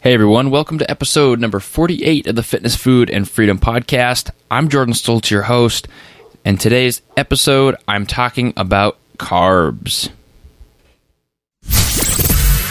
Hey everyone, welcome to episode number 48 of the Fitness, Food, and Freedom Podcast. I'm Jordan Stoltz, your host, and today's episode I'm talking about carbs.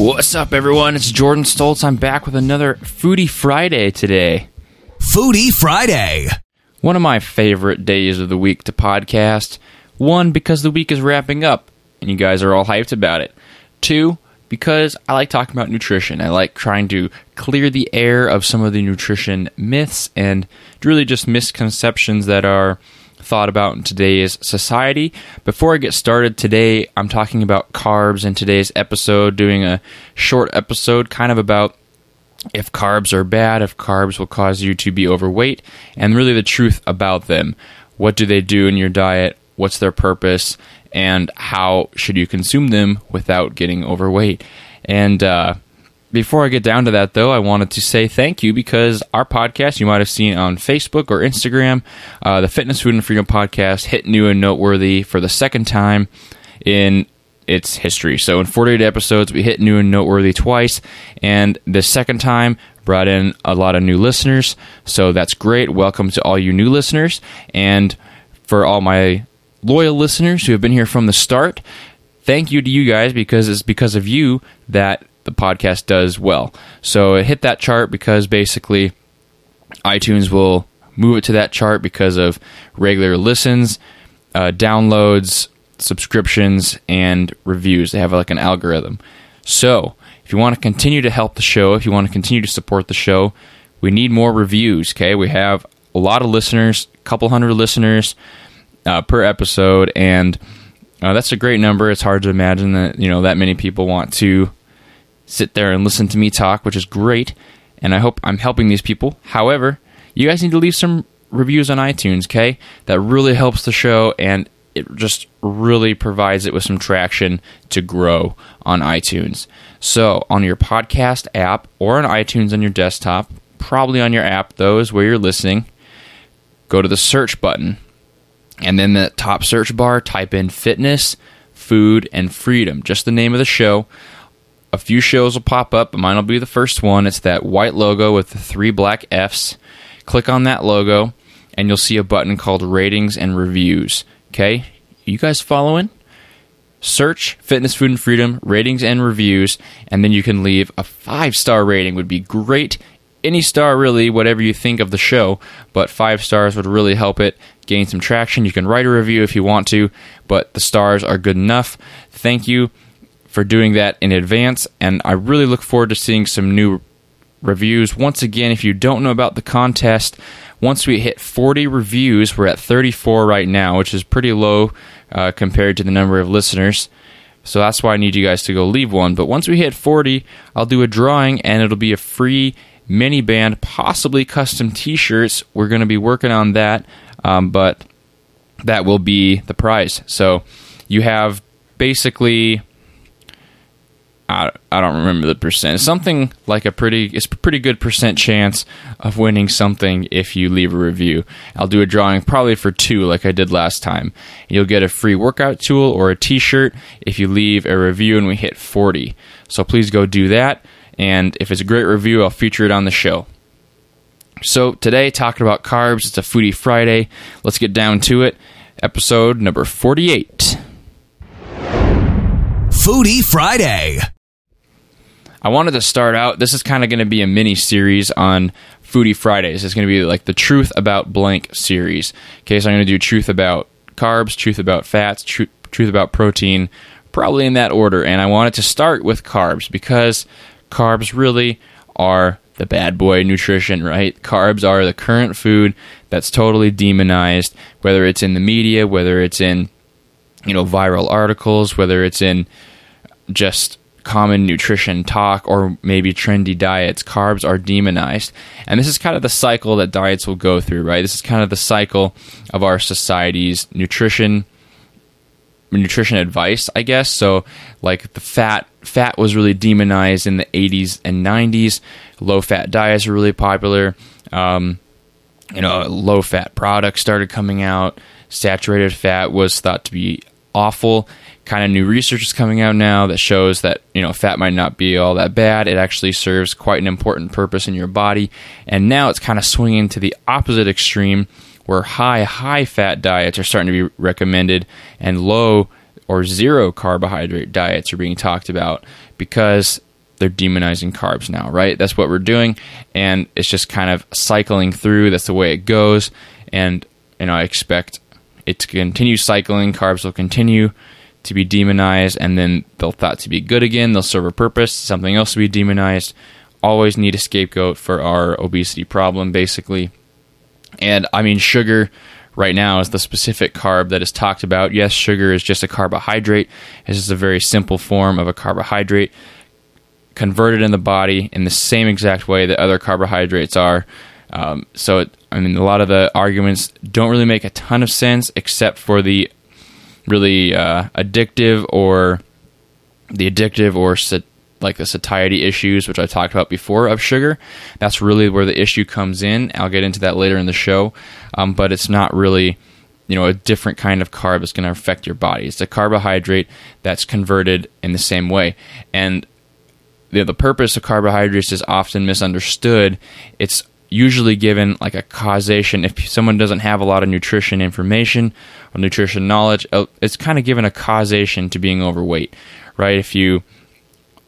What's up, everyone? It's Jordan Stoltz. I'm back with another Foodie Friday today. Foodie Friday. One of my favorite days of the week to podcast. One, because the week is wrapping up and you guys are all hyped about it. Two, because I like talking about nutrition. I like trying to clear the air of some of the nutrition myths and really just misconceptions that are thought about in today's society. Before I get started today, I'm talking about carbs in today's episode, doing a short episode kind of about if carbs are bad, if carbs will cause you to be overweight, and really the truth about them. What do they do in your diet? What's their purpose? And how should you consume them without getting overweight? And uh, before I get down to that, though, I wanted to say thank you because our podcast, you might have seen on Facebook or Instagram, uh, the Fitness, Food, and Freedom podcast hit new and noteworthy for the second time in its history. So in 48 episodes, we hit new and noteworthy twice, and the second time brought in a lot of new listeners. So that's great. Welcome to all you new listeners, and for all my loyal listeners who have been here from the start, thank you to you guys because it's because of you that the podcast does well. So it hit that chart because basically iTunes will move it to that chart because of regular listens, uh, downloads, subscriptions, and reviews. They have like an algorithm. So if you want to continue to help the show, if you want to continue to support the show, we need more reviews. Okay, we have a lot of listeners, a couple hundred listeners uh, per episode, and uh, that's a great number. It's hard to imagine that you know that many people want to sit there and listen to me talk, which is great. And I hope I'm helping these people. However, you guys need to leave some reviews on iTunes, okay? That really helps the show and it just really provides it with some traction to grow on iTunes. So, on your podcast app or on iTunes on your desktop, probably on your app, those where you're listening, go to the search button. And then the top search bar, type in fitness, food, and freedom, just the name of the show a few shows will pop up, but mine will be the first one. It's that white logo with the three black F's. Click on that logo, and you'll see a button called Ratings and Reviews. Okay? You guys following? Search Fitness, Food, and Freedom, Ratings and Reviews, and then you can leave a five star rating, would be great. Any star, really, whatever you think of the show, but five stars would really help it gain some traction. You can write a review if you want to, but the stars are good enough. Thank you for doing that in advance, and I really look forward to seeing some new reviews. Once again, if you don't know about the contest, once we hit 40 reviews, we're at 34 right now, which is pretty low uh, compared to the number of listeners. So that's why I need you guys to go leave one. But once we hit 40, I'll do a drawing and it'll be a free mini band, possibly custom t shirts. We're going to be working on that, um, but that will be the prize. So you have basically I, I don't remember the percent. Something like a pretty it's a pretty good percent chance of winning something if you leave a review. I'll do a drawing probably for two like I did last time. You'll get a free workout tool or a t-shirt if you leave a review and we hit 40. So please go do that and if it's a great review, I'll feature it on the show. So today talking about carbs, it's a foodie Friday. Let's get down to it. Episode number 48. Foodie Friday. I wanted to start out. This is kind of going to be a mini series on Foodie Fridays. It's going to be like the Truth About Blank series. Okay, so I'm going to do truth about carbs, truth about fats, truth, truth about protein, probably in that order. And I wanted to start with carbs because carbs really are the bad boy nutrition, right? Carbs are the current food that's totally demonized, whether it's in the media, whether it's in you know viral articles, whether it's in just common nutrition talk or maybe trendy diets, carbs are demonized. And this is kind of the cycle that diets will go through, right? This is kind of the cycle of our society's nutrition nutrition advice, I guess. So like the fat fat was really demonized in the 80s and 90s. Low fat diets were really popular. Um, you know, low fat products started coming out. Saturated fat was thought to be awful. Kind of new research is coming out now that shows that you know fat might not be all that bad. It actually serves quite an important purpose in your body. And now it's kind of swinging to the opposite extreme, where high high fat diets are starting to be recommended, and low or zero carbohydrate diets are being talked about because they're demonizing carbs now, right? That's what we're doing, and it's just kind of cycling through. That's the way it goes, and you know I expect it to continue cycling. Carbs will continue to be demonized, and then they'll thought to be good again. They'll serve a purpose. Something else will be demonized. Always need a scapegoat for our obesity problem, basically. And I mean, sugar right now is the specific carb that is talked about. Yes, sugar is just a carbohydrate. It's just a very simple form of a carbohydrate converted in the body in the same exact way that other carbohydrates are. Um, so, it, I mean, a lot of the arguments don't really make a ton of sense except for the really uh, addictive or the addictive or sat- like the satiety issues, which I talked about before of sugar. That's really where the issue comes in. I'll get into that later in the show, um, but it's not really you know a different kind of carb that's going to affect your body. It's a carbohydrate that's converted in the same way, and the purpose of carbohydrates is often misunderstood. It's usually given like a causation. If someone doesn't have a lot of nutrition information or nutrition knowledge uh, it's kind of given a causation to being overweight right? If you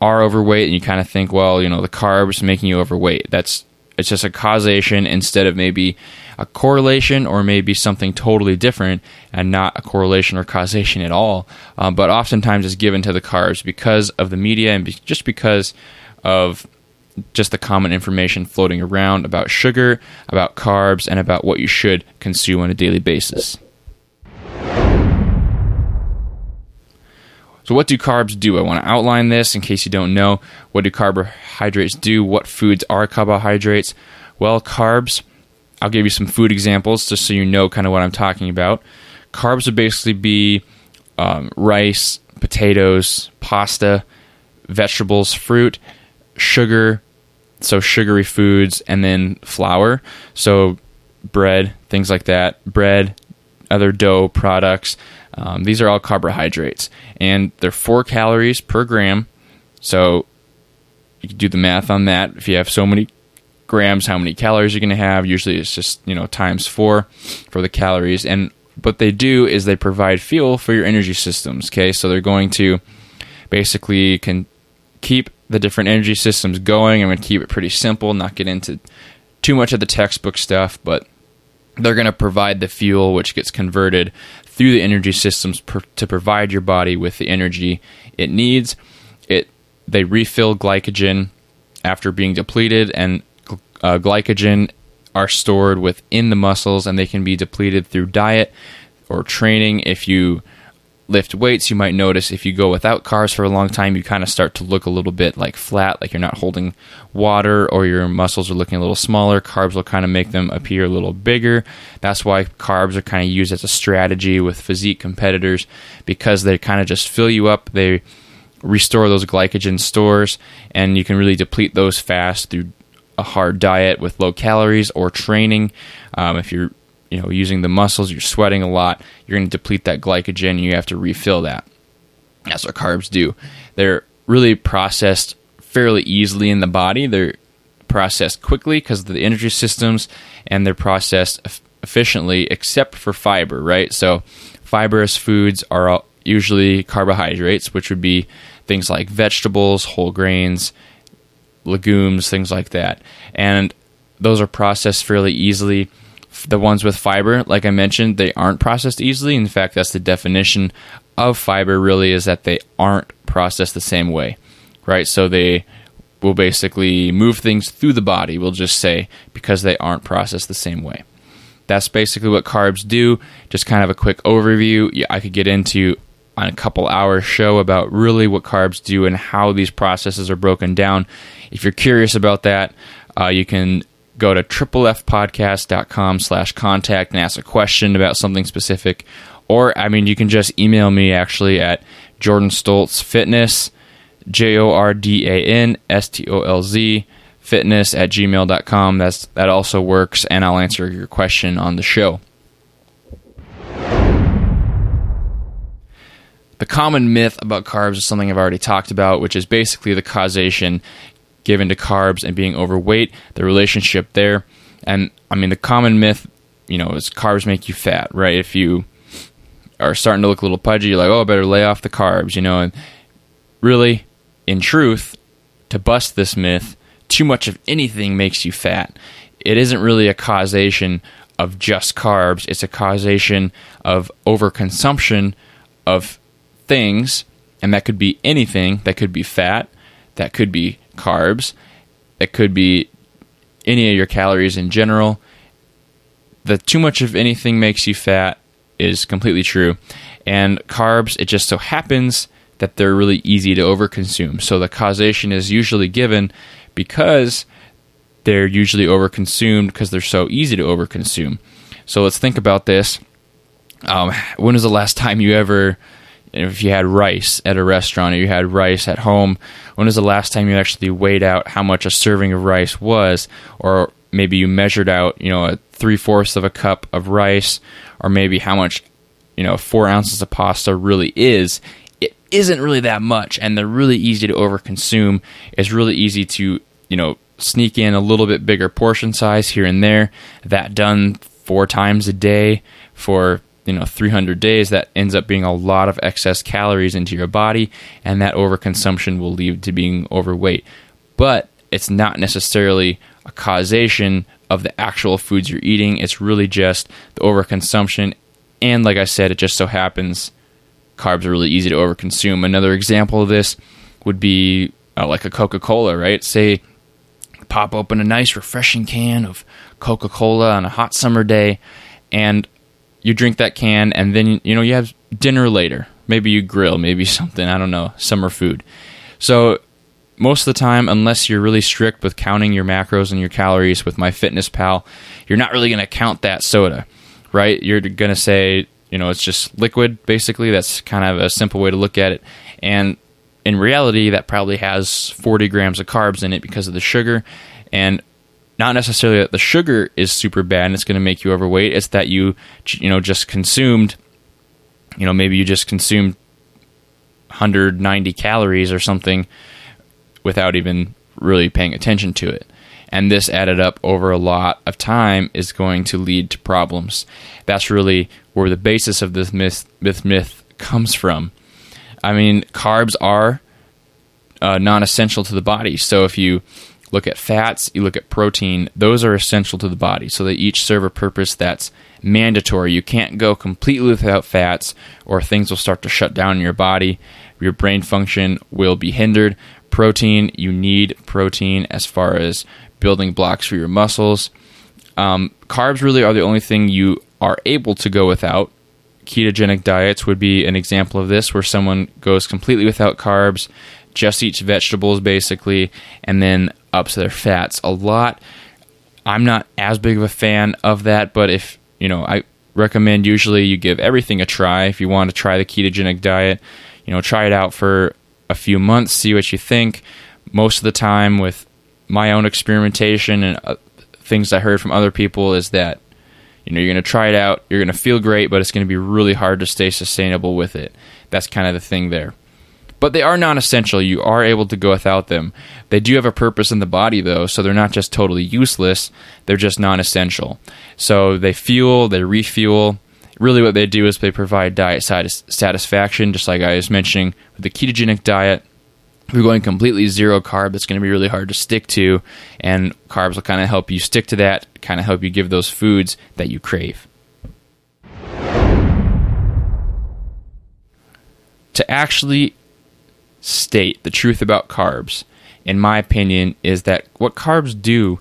are overweight and you kind of think well you know the carbs making you overweight that's it's just a causation instead of maybe a correlation or maybe something totally different and not a correlation or causation at all. Um, but oftentimes it's given to the carbs because of the media and be- just because of just the common information floating around about sugar, about carbs, and about what you should consume on a daily basis. So, what do carbs do? I want to outline this in case you don't know. What do carbohydrates do? What foods are carbohydrates? Well, carbs, I'll give you some food examples just so you know kind of what I'm talking about. Carbs would basically be um, rice, potatoes, pasta, vegetables, fruit sugar, so sugary foods, and then flour, so bread, things like that, bread, other dough products. Um, these are all carbohydrates, and they're four calories per gram. So you can do the math on that. If you have so many grams, how many calories you're going to have? Usually, it's just you know times four for the calories. And what they do is they provide fuel for your energy systems. Okay, so they're going to basically can keep the different energy systems going. I'm going to keep it pretty simple, not get into too much of the textbook stuff, but they're going to provide the fuel which gets converted through the energy systems per, to provide your body with the energy it needs. It they refill glycogen after being depleted, and uh, glycogen are stored within the muscles, and they can be depleted through diet or training. If you lift weights, you might notice if you go without carbs for a long time, you kind of start to look a little bit like flat, like you're not holding water, or your muscles are looking a little smaller. Carbs will kind of make them appear a little bigger. That's why carbs are kind of used as a strategy with physique competitors because they kind of just fill you up. They restore those glycogen stores, and you can really deplete those fast through a hard diet with low calories or training. Um, if you're you know using the muscles, you're sweating a lot, you're going to deplete that glycogen, you have to refill that. That's what carbs do. They're really processed fairly easily in the body. They're processed quickly because of the energy systems, and they're processed efficiently, except for fiber. Right, so fibrous foods are usually carbohydrates, which would be things like vegetables, whole grains, legumes, things like that, and those are processed fairly easily the ones with fiber, like I mentioned, they aren't processed easily. In fact, that's the definition of fiber really is that they aren't processed the same way, right? So they will basically move things through the body, we'll just say, because they aren't processed the same way. That's basically what carbs do. Just kind of a quick overview. I could get into on a couple hours show about really what carbs do and how these processes are broken down. If you're curious about that, uh, you can go to triplefpodcast.com slash contact and ask a question about something specific. Or, I mean, you can just email me actually at Jordan Stolz Fitness, J O R D A N S T O L Z, fitness at gmail.com. That's, that also works, and I'll answer your question on the show. The common myth about carbs is something I've already talked about, which is basically the causation given to carbs and being overweight, the relationship there. And I mean, the common myth, you know, is carbs make you fat, right? If you are starting to look a little pudgy, you're like, oh, I better lay off the carbs, you know. And really, in truth, to bust this myth, too much of anything makes you fat. It isn't really a causation of just carbs, it's a causation of overconsumption of things, and that could be anything that could be fat, that could be carbs, It could be any of your calories in general. The too much of anything makes you fat is completely true. And carbs, it just so happens that they're really easy to overconsume. So the causation is usually given because they're usually overconsumed because they're so easy to overconsume. So let's think about this. Um, when was the last time you ever if you had rice at a restaurant or you had rice at home, when was the last time you actually weighed out how much a serving of rice was? Or maybe you measured out, you know, a three fourths of a cup of rice, or maybe how much, you know, four ounces of pasta really is. It isn't really that much, and they're really easy to overconsume. It's really easy to, you know, sneak in a little bit bigger portion size here and there. That done four times a day for you know 300 days that ends up being a lot of excess calories into your body and that overconsumption will lead to being overweight. But it's not necessarily a causation of the actual foods you're eating. It's really just the overconsumption. And like i said it just so happens carbs are really easy to overconsume. Another example of this would be uh, like a coca-cola right? Say pop open a nice refreshing can of coca-cola on a hot summer day and you drink that can, and then you know you have dinner later. Maybe you grill, maybe something I don't know, summer food. So most of the time, unless you're really strict with counting your macros and your calories with MyFitnessPal, you're not really going to count that soda, right? You're going to say, you know, it's just liquid, basically. That's kind of a simple way to look at it. And in reality, that probably has 40 grams of carbs in it because of the sugar. And not necessarily that the sugar is super bad and it's going to make you overweight. It's that you you know just consumed, you know maybe you just consumed 190 calories or something without even really paying attention to it. And this added up over a lot of time is going to lead to problems. That's really where the basis of this myth, myth, myth comes from. I mean, carbs are uh, non essential to the body. So if you look at fats, you look at protein, those are essential to the body. So they each serve a purpose that's mandatory. You can't go completely without fats, or things will start to shut down in your body. Your brain function will be hindered. Protein, you need protein as far as building blocks for your muscles. Um, carbs really are the only thing you are able to go without. Ketogenic diets would be an example of this, where someone goes completely without carbs, just eats vegetables basically, and then ups their fats a lot. I'm not as big of a fan of that, but if you know, I recommend usually you give everything a try. If you want to try the ketogenic diet, you know, try it out for a few months, see what you think. Most of the time, with my own experimentation and uh, things I heard from other people, is that you know you're going to try it out, you're going to feel great, but it's going to be really hard to stay sustainable with it. That's kind of the thing there but they are non essential. You are able to go without them. They do have a purpose in the body, though, so they're not just totally useless, they're just non essential. So they fuel, they refuel. Really, what they do is they provide diet satisfaction, just like I was mentioning with the ketogenic diet. If you're going completely zero carb, that's going to be really hard to stick to, and carbs will kind of help you stick to that, kind of help you give those foods that you crave. To actually state the truth about carbs, in my opinion, is that what carbs do,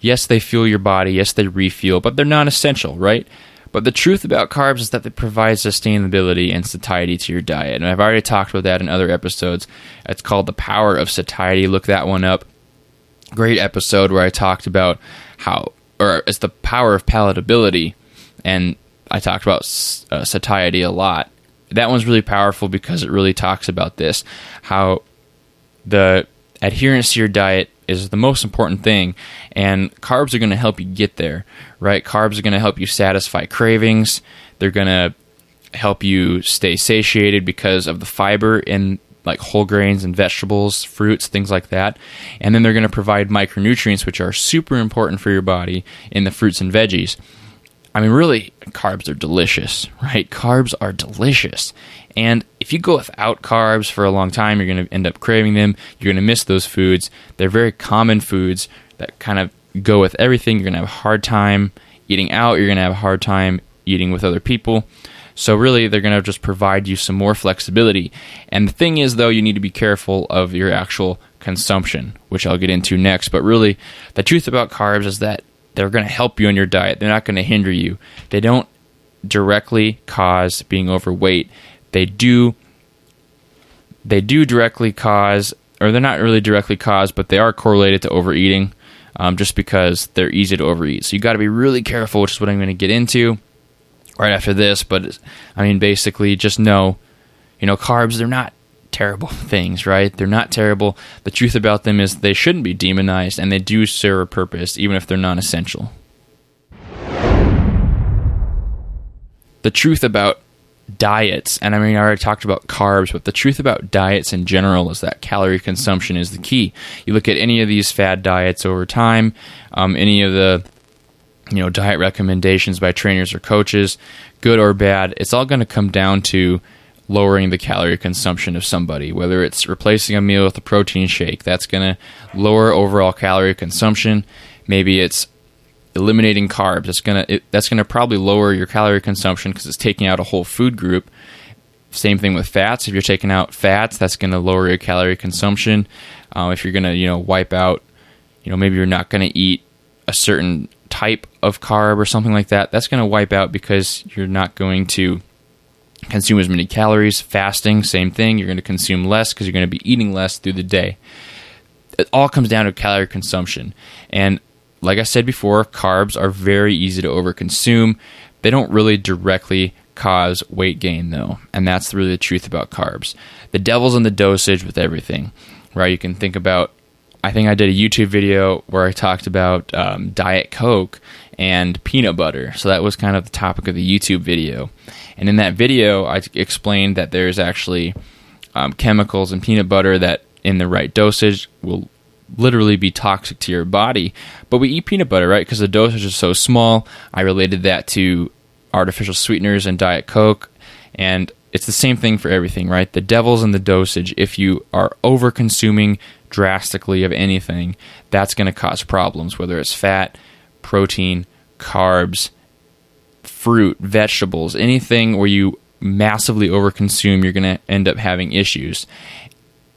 yes, they fuel your body, yes, they refuel, but they're non essential, right? But the truth about carbs is that they provide sustainability and satiety to your diet. And I've already talked about that in other episodes. It's called The Power of Satiety. Look that one up. Great episode where I talked about how, or it's the power of palatability. And I talked about uh, satiety a lot. That one's really powerful because it really talks about this how the adherence to your diet is the most important thing and carbs are going to help you get there right? Carbs are going to help you satisfy cravings. They're going to help you stay satiated because of the fiber in like whole grains and vegetables fruits things like that. And then they're going to provide micronutrients which are super important for your body in the fruits and veggies I mean, really, carbs are delicious, right? Carbs are delicious. And if you go without carbs for a long time, you're going to end up craving them. You're going to miss those foods. They're very common foods that kind of go with everything. You're going to have a hard time eating out. You're going to have a hard time eating with other people. So, really, they're going to just provide you some more flexibility. And the thing is, though, you need to be careful of your actual consumption, which I'll get into next. But really, the truth about carbs is that they're going to help you in your diet. They're not going to hinder you. They don't directly cause being overweight. They do they do directly cause or they're not really directly caused, but they are correlated to overeating um, just because they're easy to overeat. So you got to be really careful, which is what I'm going to get into right after this. But I mean, basically, just know, you know, carbs, they're not terrible things, right? They're not terrible. The truth about them is they shouldn't be demonized and they do serve a purpose, even if they're non essential. The truth about diets, and I mean, I already talked about carbs, but the truth about diets in general is that calorie consumption is the key. You look at any of these fad diets over time, um, any of the you know diet recommendations by trainers or coaches, good or bad, it's all going to come down to lowering the calorie consumption of somebody, whether it's replacing a meal with a protein shake, that's going to lower overall calorie consumption. Maybe it's eliminating carbs. It's going to that's going to probably lower your calorie consumption because it's taking out a whole food group. Same thing with fats. If you're taking out fats, that's going to lower your calorie consumption. Uh, if you're going to, you know, wipe out, you know, maybe you're not going to eat a certain type of carb or something like that. That's going to wipe out because you're not going to consume as many calories. Fasting, same thing. You're going to consume less because you're going to be eating less through the day. It all comes down to calorie consumption. And like I said before, carbs are very easy to overconsume. They don't really directly cause weight gain, though. And that's really the truth about carbs. The devil's in the dosage with everything, right? You can think about I think I did a YouTube video where I talked about um, Diet Coke and peanut butter. So that was kind of the topic of the YouTube video. And in that video, I explained that there's actually um, chemicals in peanut butter that, in the right dosage, will literally be toxic to your body. But we eat peanut butter, right? Because the dosage is so small. I related that to artificial sweeteners and Diet Coke. And it's the same thing for everything, right? The devil's in the dosage. If you are over consuming drastically of anything, that's going to cause problems, whether it's fat, protein, carbs, fruit, vegetables, anything where you massively overconsume, you're going to end up having issues.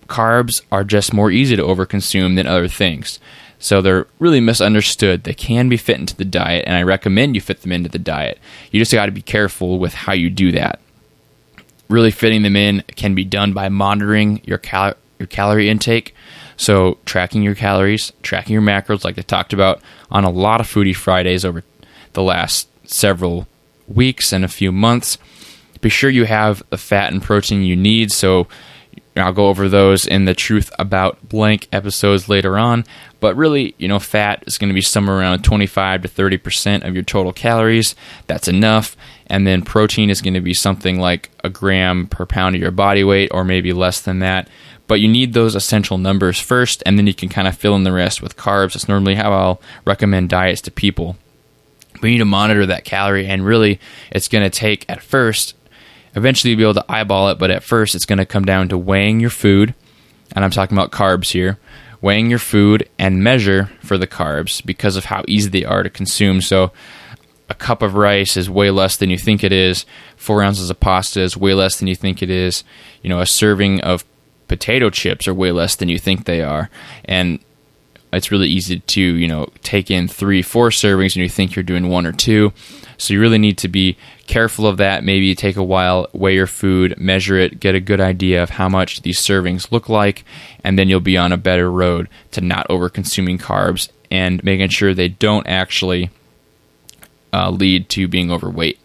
Carbs are just more easy to overconsume than other things. So they're really misunderstood. They can be fit into the diet, and I recommend you fit them into the diet. You just got to be careful with how you do that. Really fitting them in can be done by monitoring your cal- your calorie intake. So tracking your calories, tracking your macros, like I talked about on a lot of Foodie Fridays over the last several weeks and a few months. Be sure you have the fat and protein you need. So I'll go over those in the truth about blank episodes later on. But really, you know, fat is going to be somewhere around 25 to 30% of your total calories. That's enough. And then protein is going to be something like a gram per pound of your body weight, or maybe less than that. But you need those essential numbers first, and then you can kind of fill in the rest with carbs. That's normally how I'll recommend diets to people. We need to monitor that calorie and really it's going to take at first eventually you'll be able to eyeball it but at first it's going to come down to weighing your food and i'm talking about carbs here weighing your food and measure for the carbs because of how easy they are to consume. So a cup of rice is way less than you think it is. Four ounces of pasta is way less than you think it is. You know a serving of potato chips are way less than you think they are and it's really easy to you know take in three, four servings, and you think you're doing one or two. So you really need to be careful of that. Maybe take a while, weigh your food, measure it, get a good idea of how much these servings look like, and then you'll be on a better road to not over consuming carbs and making sure they don't actually uh, lead to being overweight.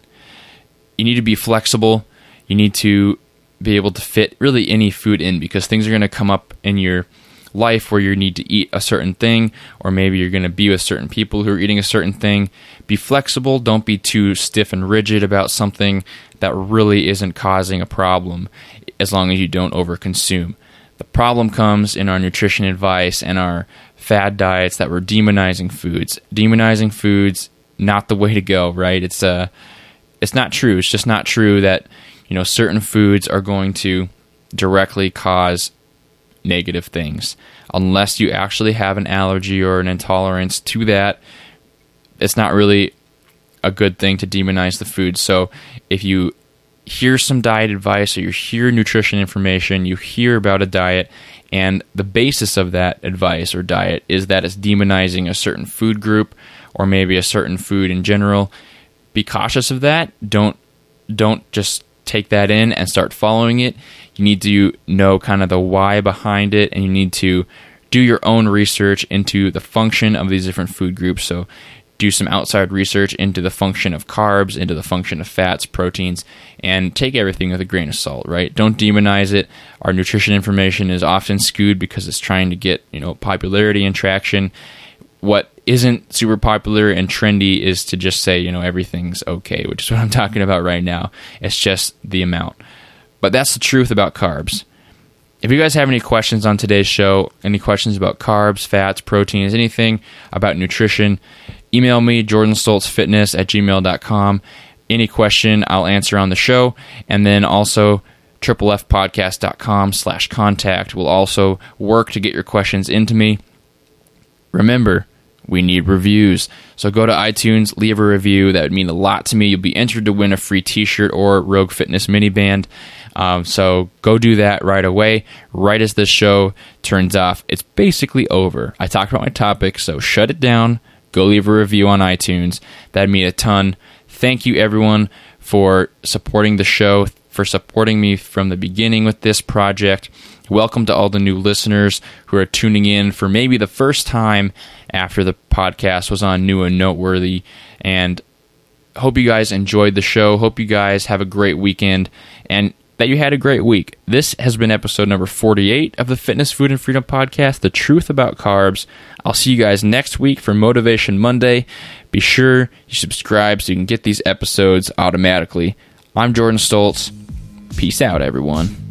You need to be flexible. You need to be able to fit really any food in because things are going to come up in your life where you need to eat a certain thing, or maybe you're going to be with certain people who are eating a certain thing. Be flexible. Don't be too stiff and rigid about something that really isn't causing a problem as long as you don't overconsume. The problem comes in our nutrition advice and our fad diets that we're demonizing foods. Demonizing foods not the way to go, right? It's uh it's not true. It's just not true that, you know, certain foods are going to directly cause negative things. Unless you actually have an allergy or an intolerance to that, it's not really a good thing to demonize the food. So if you hear some diet advice or you hear nutrition information, you hear about a diet, and the basis of that advice or diet is that it's demonizing a certain food group or maybe a certain food in general, be cautious of that. Don't don't just take that in and start following it. You need to know kind of the why behind it, and you need to do your own research into the function of these different food groups. So, do some outside research into the function of carbs, into the function of fats, proteins, and take everything with a grain of salt, right? Don't demonize it. Our nutrition information is often skewed because it's trying to get, you know, popularity and traction. What isn't super popular and trendy is to just say, you know, everything's okay, which is what I'm talking about right now. It's just the amount. But that's the truth about carbs. If you guys have any questions on today's show, any questions about carbs, fats, proteins, anything about nutrition, email me, jordanstoltzfitness at gmail.com. Any question I'll answer on the show. And then also triplefpodcast.com slash contact will also work to get your questions into me. Remember, we need reviews. So go to iTunes, leave a review. That would mean a lot to me. You'll be entered to win a free t shirt or Rogue Fitness mini band. Um, so go do that right away. Right as this show turns off, it's basically over. I talked about my topic, so shut it down. Go leave a review on iTunes. That'd mean a ton. Thank you, everyone, for supporting the show, for supporting me from the beginning with this project. Welcome to all the new listeners who are tuning in for maybe the first time after the podcast was on New and Noteworthy. And hope you guys enjoyed the show. Hope you guys have a great weekend and that you had a great week. This has been episode number 48 of the Fitness, Food, and Freedom podcast, The Truth About Carbs. I'll see you guys next week for Motivation Monday. Be sure you subscribe so you can get these episodes automatically. I'm Jordan Stoltz. Peace out, everyone.